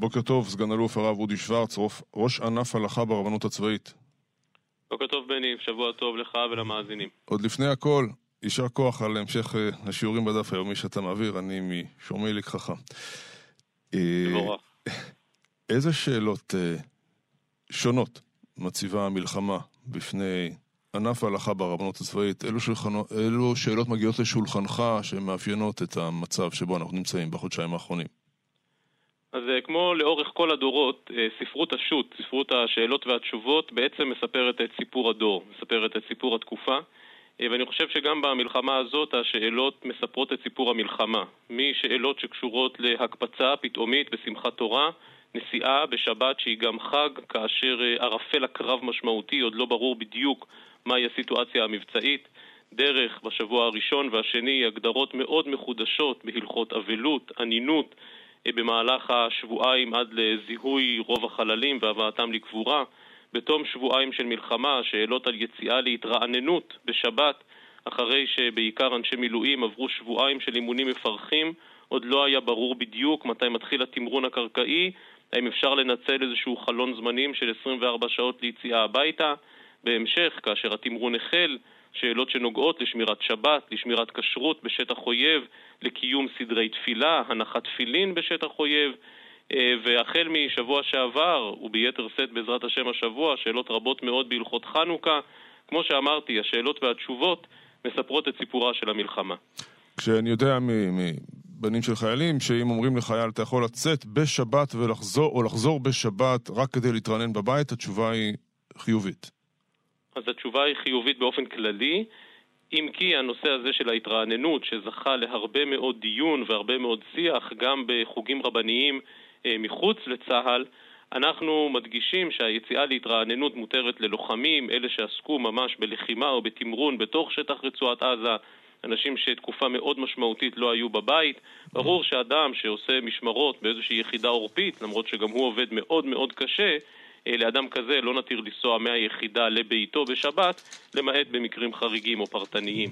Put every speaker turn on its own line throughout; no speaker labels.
בוקר טוב, סגן אלוף הרב אודי שוורץ, ראש ענף הלכה ברבנות הצבאית.
בוקר טוב בני, שבוע טוב לך ולמאזינים.
עוד לפני הכל, יישר כוח על המשך אה, השיעורים בדף היומי שאתה מעביר, אני משומעי לקחך.
מבורך.
איזה שאלות אה, שונות מציבה המלחמה בפני ענף ההלכה ברבנות הצבאית? אילו, שולחנו, אילו שאלות מגיעות לשולחנך שמאפיינות את המצב שבו אנחנו נמצאים בחודשיים האחרונים?
אז אה, כמו לאורך כל הדורות, אה, ספרות השו"ת, ספרות השאלות והתשובות, בעצם מספרת את סיפור הדור, מספרת את סיפור התקופה. אה, ואני חושב שגם במלחמה הזאת השאלות מספרות את סיפור המלחמה. משאלות שקשורות להקפצה פתאומית בשמחת תורה, נסיעה בשבת שהיא גם חג, כאשר ערפל הקרב משמעותי, עוד לא ברור בדיוק מהי הסיטואציה המבצעית. דרך בשבוע הראשון והשני הגדרות מאוד מחודשות בהלכות אבלות, אנינות, במהלך השבועיים עד לזיהוי רוב החללים והבאתם לקבורה. בתום שבועיים של מלחמה, שאלות על יציאה להתרעננות בשבת, אחרי שבעיקר אנשי מילואים עברו שבועיים של אימונים מפרכים, עוד לא היה ברור בדיוק מתי מתחיל התמרון הקרקעי, האם אפשר לנצל איזשהו חלון זמנים של 24 שעות ליציאה הביתה. בהמשך, כאשר התמרון החל, שאלות שנוגעות לשמירת שבת, לשמירת כשרות בשטח אויב, לקיום סדרי תפילה, הנחת תפילין בשטח אויב, אה, והחל משבוע שעבר, וביתר שאת בעזרת השם השבוע, שאלות רבות מאוד בהלכות חנוכה. כמו שאמרתי, השאלות והתשובות מספרות את סיפורה של המלחמה.
כשאני יודע מבנים של חיילים, שאם אומרים לחייל אתה יכול לצאת בשבת ולחזור, או לחזור בשבת רק כדי להתרענן בבית, התשובה היא חיובית.
אז התשובה היא חיובית באופן כללי, אם כי הנושא הזה של ההתרעננות, שזכה להרבה מאוד דיון והרבה מאוד שיח, גם בחוגים רבניים אה, מחוץ לצה"ל, אנחנו מדגישים שהיציאה להתרעננות מותרת ללוחמים, אלה שעסקו ממש בלחימה או בתמרון בתוך שטח רצועת עזה, אנשים שתקופה מאוד משמעותית לא היו בבית. ברור שאדם שעושה משמרות באיזושהי יחידה עורפית, למרות שגם הוא עובד מאוד מאוד קשה, לאדם כזה לא נתיר לנסוע מהיחידה לביתו בשבת, למעט במקרים חריגים או פרטניים.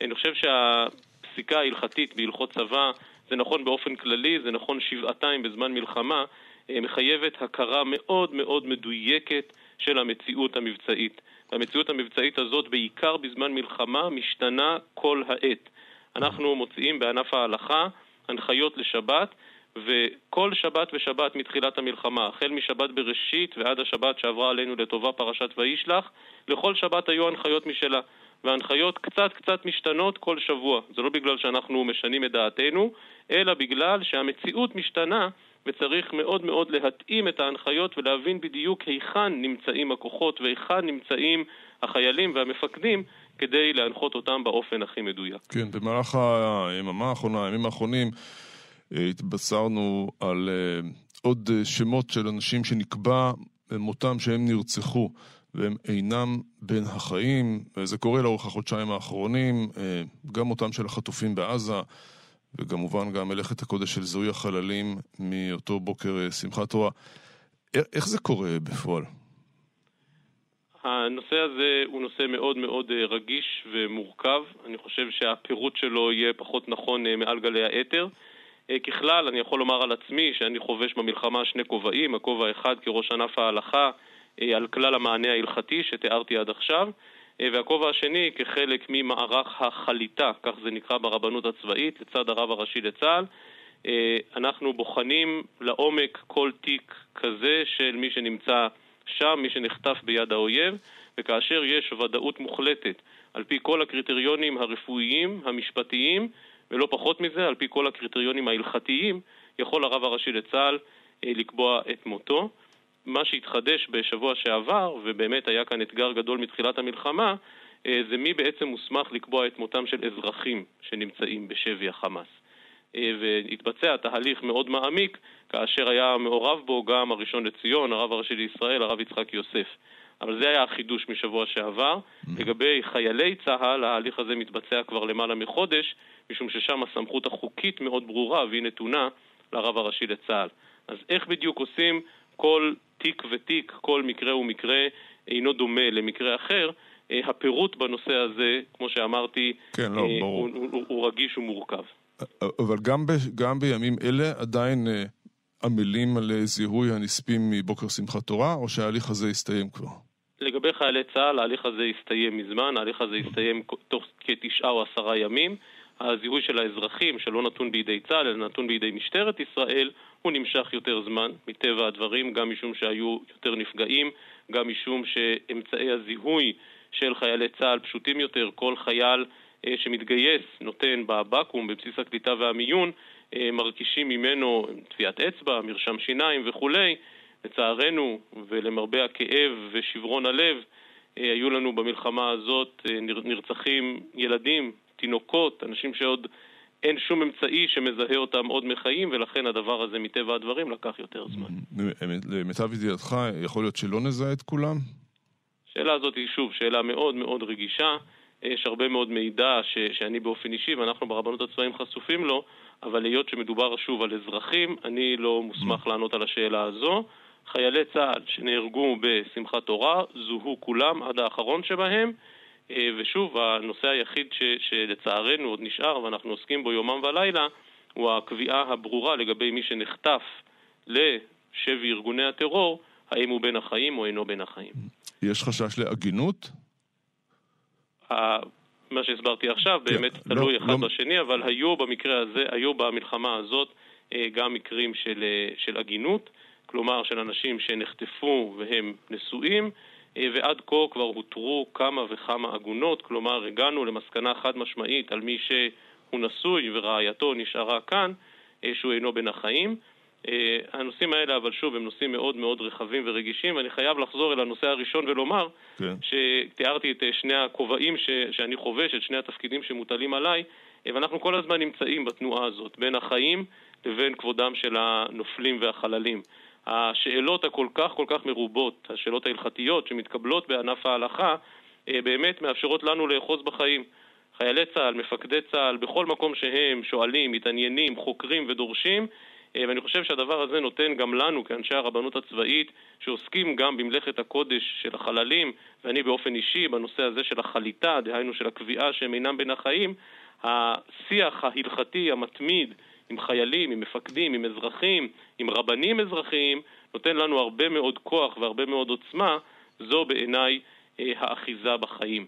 אני חושב שהפסיקה ההלכתית בהלכות צבא זה נכון באופן כללי, זה נכון שבעתיים בזמן מלחמה, אה, מחייבת הכרה מאוד מאוד מדויקת של המציאות המבצעית. והמציאות המבצעית הזאת, בעיקר בזמן מלחמה, משתנה כל העת. אנחנו מוציאים בענף ההלכה הנחיות לשבת, וכל שבת ושבת מתחילת המלחמה, החל משבת בראשית ועד השבת שעברה עלינו לטובה פרשת וישלח, לכל שבת היו הנחיות משלה. וההנחיות קצת קצת משתנות כל שבוע. זה לא בגלל שאנחנו משנים את דעתנו, אלא בגלל שהמציאות משתנה וצריך מאוד מאוד להתאים את ההנחיות ולהבין בדיוק היכן נמצאים הכוחות והיכן נמצאים החיילים והמפקדים כדי להנחות אותם באופן הכי מדויק.
כן, במהלך היממה האחרונה, הימים האחרונים, התבשרנו על אה, עוד אה, שמות של אנשים שנקבע מותם שהם נרצחו והם אינם בין החיים, וזה קורה לאורך החודשיים האחרונים, גם מותם של החטופים בעזה, וכמובן גם מלאכת הקודש של זיהוי החללים מאותו בוקר שמחת תורה. איך זה קורה בפועל?
הנושא הזה הוא נושא מאוד מאוד רגיש ומורכב. אני חושב שהפירוט שלו יהיה פחות נכון מעל גלי האתר. אה, ככלל, אני יכול לומר על עצמי שאני חובש במלחמה שני כובעים, הכובע האחד כראש ענף ההלכה אה, על כלל המענה ההלכתי שתיארתי עד עכשיו, אה, והכובע השני כחלק ממערך החליטה, כך זה נקרא ברבנות הצבאית, לצד הרב הראשי לצה"ל. אנחנו בוחנים לעומק כל תיק כזה של מי שנמצא שם, מי שנחטף ביד האויב, וכאשר יש ודאות מוחלטת על פי כל הקריטריונים הרפואיים, המשפטיים, ולא פחות מזה, על פי כל הקריטריונים ההלכתיים, יכול הרב הראשי לצה"ל אה, לקבוע את מותו. מה שהתחדש בשבוע שעבר, ובאמת היה כאן אתגר גדול מתחילת המלחמה, אה, זה מי בעצם מוסמך לקבוע את מותם של אזרחים שנמצאים בשבי החמאס. אה, והתבצע תהליך מאוד מעמיק, כאשר היה מעורב בו גם הראשון לציון, הרב הראשי לישראל, הרב יצחק יוסף. אבל זה היה החידוש משבוע שעבר. Mm-hmm. לגבי חיילי צה"ל, ההליך הזה מתבצע כבר למעלה מחודש, משום ששם הסמכות החוקית מאוד ברורה והיא נתונה לרב הראשי לצה"ל. אז איך בדיוק עושים כל תיק ותיק, כל מקרה ומקרה אינו דומה למקרה אחר, אה, הפירוט בנושא הזה, כמו שאמרתי,
כן, לא,
אה, הוא, הוא, הוא רגיש ומורכב.
אבל גם, ב, גם בימים אלה עדיין אה, עמלים על זיהוי הנספים מבוקר שמחת תורה, או שההליך הזה הסתיים כבר?
לגבי חיילי צה"ל, ההליך הזה הסתיים מזמן, ההליך הזה הסתיים תוך כתשעה או עשרה ימים. הזיהוי של האזרחים, שלא נתון בידי צה"ל, אלא נתון בידי משטרת ישראל, הוא נמשך יותר זמן, מטבע הדברים, גם משום שהיו יותר נפגעים, גם משום שאמצעי הזיהוי של חיילי צה"ל פשוטים יותר. כל חייל אה, שמתגייס נותן בבקו"ם, בבסיס הקליטה והמיון, אה, מרכישים ממנו טביעת אצבע, מרשם שיניים וכולי. לצערנו, ולמרבה הכאב ושברון הלב, אה, היו לנו במלחמה הזאת נרצחים ילדים, תינוקות, אנשים שעוד אין שום אמצעי שמזהה אותם עוד מחיים, ולכן הדבר הזה מטבע הדברים לקח יותר זמן.
למיטב ידיעתך, יכול להיות שלא נזהה את כולם?
השאלה הזאת היא שוב שאלה מאוד מאוד רגישה. יש הרבה מאוד מידע ש, שאני באופן אישי, ואנחנו ברבנות הצבאיים חשופים לו, אבל היות שמדובר שוב על אזרחים, אני לא מוסמך לענות על השאלה הזו. חיילי צה"ל שנהרגו בשמחת תורה, זוהו כולם עד האחרון שבהם, ושוב, הנושא היחיד ש, שלצערנו עוד נשאר ואנחנו עוסקים בו יומם ולילה, הוא הקביעה הברורה לגבי מי שנחטף לשבי ארגוני הטרור, האם הוא בין החיים או אינו בין החיים.
יש חשש לעגינות?
מה שהסברתי עכשיו כן, באמת לא, תלוי אחד לא... בשני, אבל היו במקרה הזה, היו במלחמה הזאת אה, גם מקרים של, אה, של עגינות, כלומר של אנשים שנחטפו והם נשואים, אה, ועד כה כבר הותרו כמה וכמה עגונות, כלומר הגענו למסקנה חד משמעית על מי שהוא נשוי ורעייתו נשארה כאן, שהוא אינו בין החיים. אה, הנושאים האלה, אבל שוב, הם נושאים מאוד מאוד רחבים ורגישים, ואני חייב לחזור אל הנושא הראשון ולומר כן. שתיארתי את אה, שני הכובעים ש, שאני חובש, את שני התפקידים שמוטלים עליי, אה, ואנחנו כל הזמן נמצאים בתנועה הזאת, בין החיים לבין כבודם של הנופלים והחללים. השאלות הכל כך כל כך מרובות, השאלות ההלכתיות שמתקבלות בענף ההלכה, באמת מאפשרות לנו לאחוז בחיים. חיילי צה"ל, מפקדי צה"ל, בכל מקום שהם שואלים, מתעניינים, חוקרים ודורשים, אה, ואני חושב שהדבר הזה נותן גם לנו, כאנשי הרבנות הצבאית, שעוסקים גם במלאכת הקודש של החללים, ואני באופן אישי בנושא הזה של החליטה, דהיינו של הקביעה שהם אינם בין החיים, השיח ההלכתי המתמיד עם חיילים, עם מפקדים, עם אזרחים, עם רבנים אזרחיים, נותן לנו הרבה מאוד כוח והרבה מאוד עוצמה, זו בעיניי אה, האחיזה בחיים.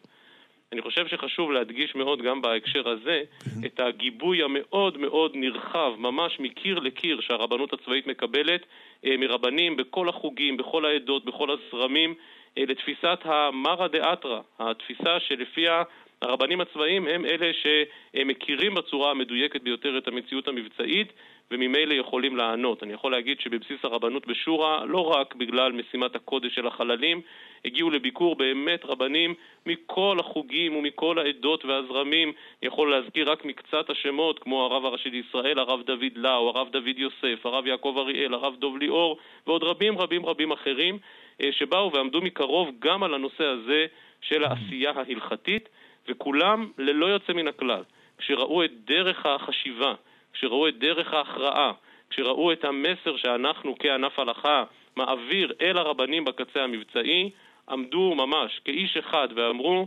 אני חושב שחשוב להדגיש מאוד גם בהקשר הזה כן. את הגיבוי המאוד מאוד נרחב, ממש מקיר לקיר, שהרבנות הצבאית מקבלת אה, מרבנים בכל החוגים, בכל העדות, בכל הזרמים, אה, לתפיסת המרא דאתרא, התפיסה שלפיה הרבנים הצבאיים הם אלה שמכירים בצורה המדויקת ביותר את המציאות המבצעית וממילא יכולים לענות. אני יכול להגיד שבבסיס הרבנות בשורא, לא רק בגלל משימת הקודש של החללים, הגיעו לביקור באמת רבנים מכל החוגים ומכל העדות והזרמים. אני יכול להזכיר רק מקצת השמות, כמו הרב הראשי לישראל, הרב דוד לאו, הרב דוד יוסף, הרב יעקב אריאל, הרב דוב ליאור, ועוד רבים רבים רבים אחרים, אה, שבאו ועמדו מקרוב גם על הנושא הזה של העשייה ההלכתית, וכולם, ללא יוצא מן הכלל, כשראו את דרך החשיבה, כשראו את דרך ההכרעה, כשראו את המסר שאנחנו כענף הלכה מעביר אל הרבנים בקצה המבצעי, עמדו ממש כאיש אחד ואמרו,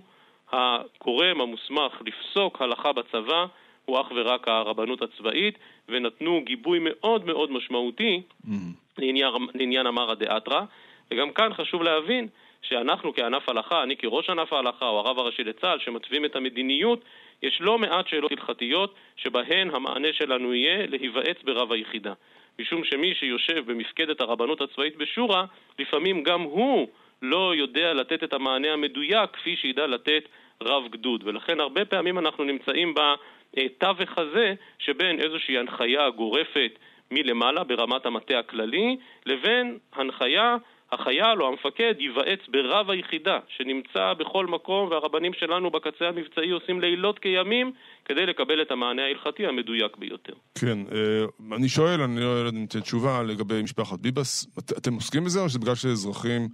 הגורם המוסמך לפסוק הלכה בצבא הוא אך ורק הרבנות הצבאית, ונתנו גיבוי מאוד מאוד משמעותי mm-hmm. לעניין, לעניין אמרא דאתרא. וגם כאן חשוב להבין שאנחנו כענף הלכה, אני כראש ענף ההלכה או הרב הראשי לצה"ל, שמתווים את המדיניות, יש לא מעט שאלות הלכתיות שבהן המענה שלנו יהיה להיוועץ ברב היחידה. משום שמי שיושב במפקדת הרבנות הצבאית בשורא, לפעמים גם הוא לא יודע לתת את המענה המדויק כפי שידע לתת רב גדוד. ולכן הרבה פעמים אנחנו נמצאים בתווך הזה שבין איזושהי הנחיה גורפת מלמעלה ברמת המטה הכללי, לבין הנחיה החייל או המפקד ייוועץ ברב היחידה שנמצא בכל מקום והרבנים שלנו בקצה המבצעי עושים לילות כימים כדי לקבל את המענה ההלכתי המדויק ביותר.
כן, אה, אני שואל, אני לא יודע אם תהיה תשובה לגבי משפחת ביבס, אתם עוסקים בזה או שזה בגלל שאזרחים...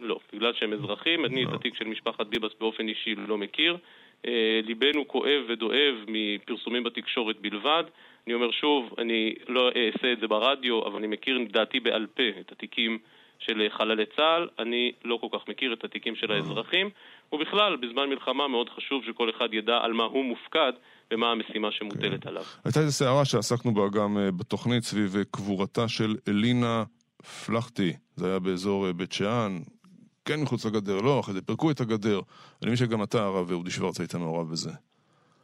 לא, בגלל שהם אזרחים, אני את לא. התיק של משפחת ביבס באופן אישי לא מכיר. אה, ליבנו כואב ודואב מפרסומים בתקשורת בלבד. אני אומר שוב, אני לא אעשה את זה ברדיו, אבל אני מכיר דעתי בעל פה את התיקים של חללי צה"ל, אני לא כל כך מכיר את התיקים של האזרחים, ובכלל, בזמן מלחמה מאוד חשוב שכל אחד ידע על מה הוא מופקד, ומה המשימה שמוטלת כן. עליו.
הייתה איזו סערה שעסקנו בה גם אה, בתוכנית סביב אה, קבורתה של אלינה פלחטי, זה היה באזור בית שאן, כן מחוץ לגדר, לא, אחרי זה פירקו את הגדר. אני מבין שגם אתה, הרב אודי שוורץ, היית מעורב בזה.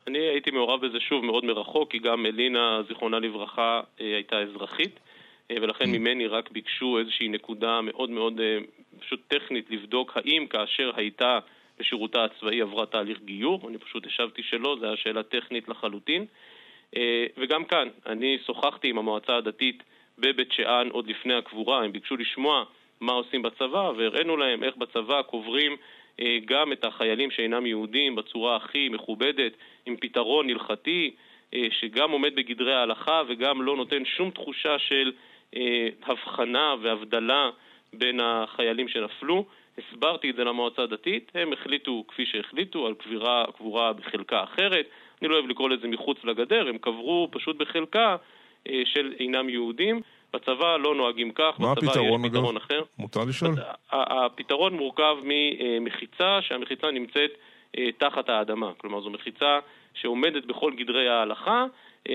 אני הייתי מעורב בזה שוב מאוד מרחוק, כי גם אלינה, זיכרונה לברכה, הייתה אזרחית. אה, ולכן mm. ממני רק ביקשו איזושהי נקודה מאוד מאוד אה, פשוט טכנית לבדוק האם כאשר הייתה בשירותה הצבאי עברה תהליך גיור, אני פשוט השבתי שלא, זו הייתה שאלה טכנית לחלוטין. אה, וגם כאן, אני שוחחתי עם המועצה הדתית בבית שאן עוד לפני הקבורה, הם ביקשו לשמוע מה עושים בצבא, והראינו להם איך בצבא קוברים גם את החיילים שאינם יהודים בצורה הכי מכובדת, עם פתרון הלכתי, שגם עומד בגדרי ההלכה וגם לא נותן שום תחושה של אה, הבחנה והבדלה בין החיילים שנפלו. הסברתי את זה למועצה הדתית, הם החליטו כפי שהחליטו על קבירה, קבורה בחלקה אחרת. אני לא אוהב לקרוא לזה מחוץ לגדר, הם קברו פשוט בחלקה אה, של אינם יהודים. בצבא לא נוהגים כך,
מה
בצבא
הפתרון,
יש פתרון
אגב?
אחר.
מותר לשאול?
הפתרון מורכב ממחיצה, שהמחיצה נמצאת אה, תחת האדמה. כלומר, זו מחיצה שעומדת בכל גדרי ההלכה,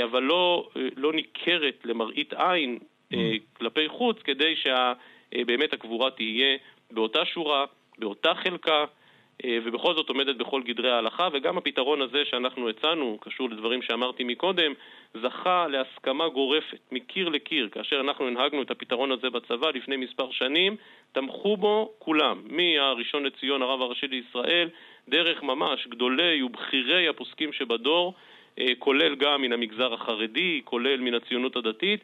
אבל לא, לא ניכרת למראית עין אה, כלפי חוץ, כדי שבאמת הקבורה תהיה באותה שורה, באותה חלקה, אה, ובכל זאת עומדת בכל גדרי ההלכה, וגם הפתרון הזה שאנחנו הצענו, קשור לדברים שאמרתי מקודם, זכה להסכמה גורפת, מקיר לקיר. כאשר אנחנו הנהגנו את הפתרון הזה בצבא לפני מספר שנים, תמכו בו כולם, מהראשון לציון, הרב הראשי לישראל, דרך ממש גדולי ובכירי הפוסקים שבדור, אה, כולל גם מן המגזר החרדי, כולל מן הציונות הדתית,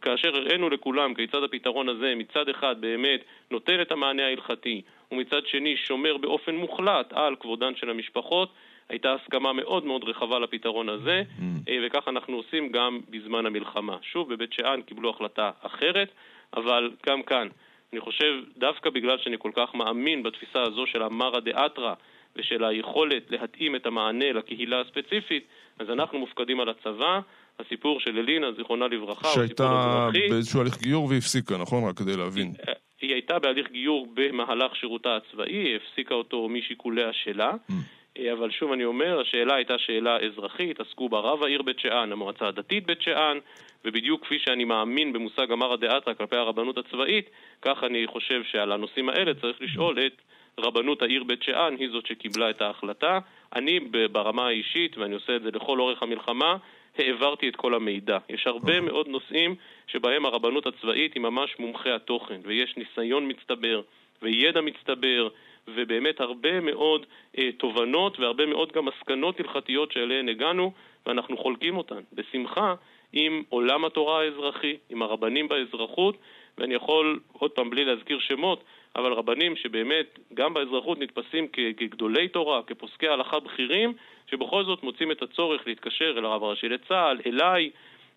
כאשר הראינו לכולם כיצד הפתרון הזה מצד אחד באמת נותן את המענה ההלכתי ומצד שני שומר באופן מוחלט על כבודן של המשפחות, הייתה הסכמה מאוד מאוד רחבה לפתרון הזה, mm. אה, וכך אנחנו עושים גם בזמן המלחמה. שוב, בבית שאן קיבלו החלטה אחרת, אבל גם כאן, אני חושב, דווקא בגלל שאני כל כך מאמין בתפיסה הזו של המרא דאתרא ושל היכולת להתאים את המענה לקהילה הספציפית, אז אנחנו מופקדים על הצבא, הסיפור של אלינה, זיכרונה לברכה,
שהייתה באיזשהו הליך גיור והפסיקה, נכון? רק כדי להבין.
היא, היא הייתה בהליך גיור במהלך שירותה הצבאי, היא הפסיקה אותו משיקוליה שלה. Mm. אה, אבל שוב אני אומר, השאלה הייתה שאלה אזרחית, עסקו בה רב העיר בית שאן, המועצה הדתית בית שאן, ובדיוק כפי שאני מאמין במושג אמרא דאתרא כלפי הרבנות הצבאית, כך אני חושב שעל הנושאים האלה צריך לשאול את רבנות העיר בית שאן, היא זאת שקיבלה את ההחלטה. אני ברמה האישית, ואני עושה את זה לכל אורך המלחמה, העברתי את כל המידע. יש הרבה אוקיי. מאוד נושאים שבהם הרבנות הצבאית היא ממש מומחי התוכן, ויש ניסיון מצטבר, וידע מצטבר, ובאמת הרבה מאוד אה, תובנות והרבה מאוד גם מסקנות הלכתיות שאליהן הגענו, ואנחנו חולקים אותן בשמחה עם עולם התורה האזרחי, עם הרבנים באזרחות, ואני יכול, עוד פעם, בלי להזכיר שמות, אבל רבנים שבאמת גם באזרחות נתפסים כגדולי תורה, כפוסקי הלכה בכירים, שבכל זאת מוצאים את הצורך להתקשר אל הרב הראשי לצה"ל, אליי,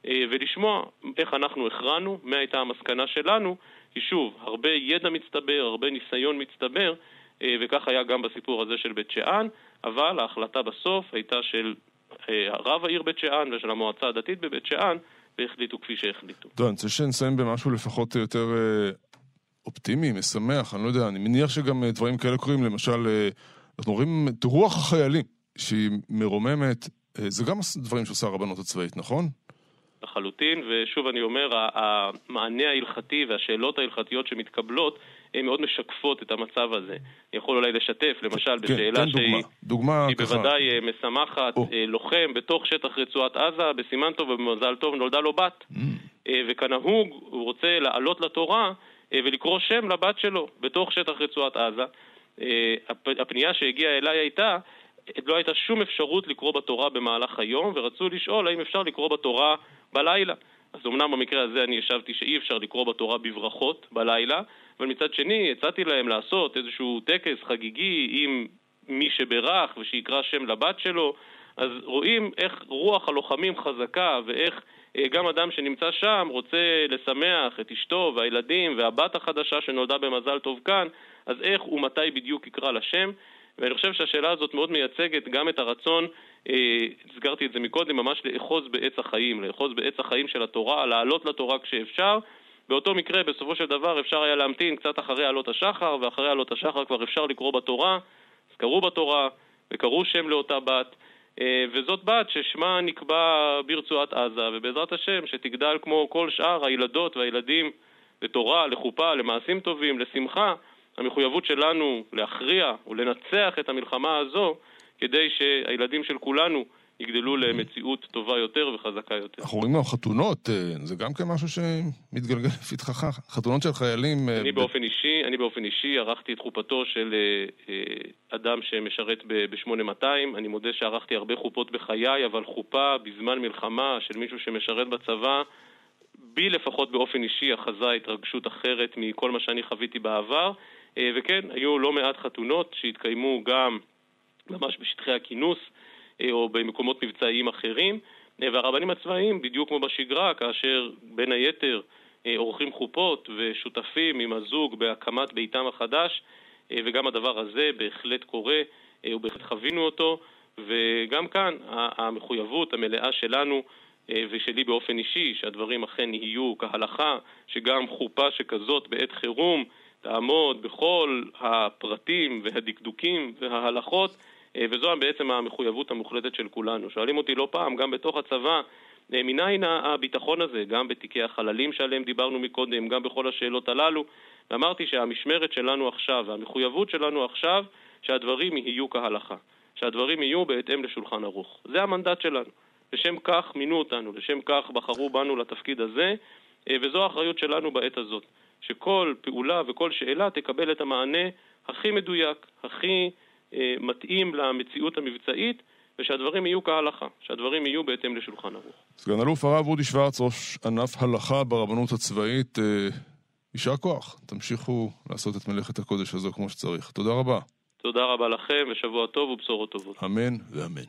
אה, ולשמוע איך אנחנו הכרענו, מה הייתה המסקנה שלנו, כי שוב, הרבה ידע מצטבר, הרבה ניסיון מצטבר, אה, וכך היה גם בסיפור הזה של בית שאן, אבל ההחלטה בסוף הייתה של אה, רב העיר בית שאן ושל המועצה הדתית בבית שאן, והחליטו כפי שהחליטו.
טוב, אני רוצה שנסיים במשהו לפחות יותר אופטימי, משמח, אני לא יודע, אני מניח שגם דברים כאלה קורים, למשל, אנחנו רואים את רוח החיילים. שהיא מרוממת, אה, זה גם דברים שעושה הרבנות הצבאית, נכון?
לחלוטין, ושוב אני אומר, המענה ההלכתי והשאלות ההלכתיות שמתקבלות הן מאוד משקפות את המצב הזה. אני יכול אולי לשתף, למשל, כן, בשאלה כן,
שהיא דוגמה. דוגמה
שהיא
ככה.
בוודאי אה, משמחת, או. אה, לוחם בתוך שטח רצועת עזה, בסימן טוב ובמזל טוב נולדה לו בת. Mm. וכנהוג, הוא רוצה לעלות לתורה ולקרוא שם לבת שלו בתוך שטח רצועת עזה. הפנייה שהגיעה אליי הייתה לא הייתה שום אפשרות לקרוא בתורה במהלך היום, ורצו לשאול האם אפשר לקרוא בתורה בלילה. אז אמנם במקרה הזה אני ישבתי שאי אפשר לקרוא בתורה בברכות בלילה, אבל מצד שני הצעתי להם לעשות איזשהו טקס חגיגי עם מי שברך ושיקרא שם לבת שלו, אז רואים איך רוח הלוחמים חזקה ואיך אה, גם אדם שנמצא שם רוצה לשמח את אשתו והילדים והבת החדשה שנולדה במזל טוב כאן, אז איך ומתי בדיוק יקרא לשם. ואני חושב שהשאלה הזאת מאוד מייצגת גם את הרצון, אה, הזכרתי את זה מקודם, ממש לאחוז בעץ החיים, לאחוז בעץ החיים של התורה, לעלות לתורה כשאפשר. באותו מקרה, בסופו של דבר, אפשר היה להמתין קצת אחרי עלות השחר, ואחרי עלות השחר כבר אפשר לקרוא בתורה. אז קראו בתורה, וקראו שם לאותה בת, וזאת בת ששמה נקבע ברצועת עזה, ובעזרת השם שתגדל כמו כל שאר הילדות והילדים לתורה, לחופה, למעשים טובים, לשמחה. המחויבות שלנו להכריע ולנצח את המלחמה הזו כדי שהילדים של כולנו יגדלו למציאות טובה יותר וחזקה יותר.
אנחנו רואים גם חתונות, אה, זה גם כן משהו שמתגלגל לפתחך, חתונות של חיילים.
אה, אני באופן אישי, אני באופן אישי ערכתי את חופתו של אה, אדם שמשרת ב-8200, אני מודה שערכתי הרבה חופות בחיי, אבל חופה בזמן מלחמה של מישהו שמשרת בצבא, בי לפחות באופן אישי אחזה התרגשות אחרת מכל מה שאני חוויתי בעבר, וכן, היו לא מעט חתונות שהתקיימו גם ממש בשטחי הכינוס. אה, או במקומות מבצעיים אחרים, אה, והרבנים הצבאיים, בדיוק כמו בשגרה, כאשר בין היתר אה, עורכים חופות ושותפים עם הזוג בהקמת ביתם החדש, וגם הדבר הזה בהחלט קורה, ובהחלט חווינו אותו, וגם כאן המחויבות המלאה שלנו ושלי באופן אישי, שהדברים אכן יהיו כהלכה, שגם חופה שכזאת בעת חירום תעמוד בכל הפרטים והדקדוקים וההלכות וזו בעצם המחויבות המוחלטת של כולנו. שואלים אותי לא פעם, גם בתוך הצבא, אה, מניין הביטחון הזה, גם בתיקי החללים שעליהם דיברנו מקודם, גם בכל השאלות הללו, ואמרתי שהמשמרת שלנו עכשיו והמחויבות שלנו עכשיו, שהדברים יהיו כהלכה, שהדברים יהיו בהתאם לשולחן ערוך. זה המנדט שלנו. לשם כך מינו אותנו, לשם כך בחרו בנו לתפקיד הזה, אה, וזו האחריות שלנו בעת הזאת. שכל פעולה וכל שאלה תקבל את המענה הכי מדויק, הכי אה, מתאים למציאות המבצעית, ושהדברים יהיו כהלכה, שהדברים יהיו בהתאם לשולחן ערוך.
סגן אלוף הרב אודי שוורץ, ראש ענף הלכה ברבנות הצבאית, אה, יישר כוח. תמשיכו לעשות את מלאכת הקודש הזו כמו שצריך. תודה רבה.
תודה רבה לכם, ושבוע טוב ובשורות טובות.
אמן ואמן.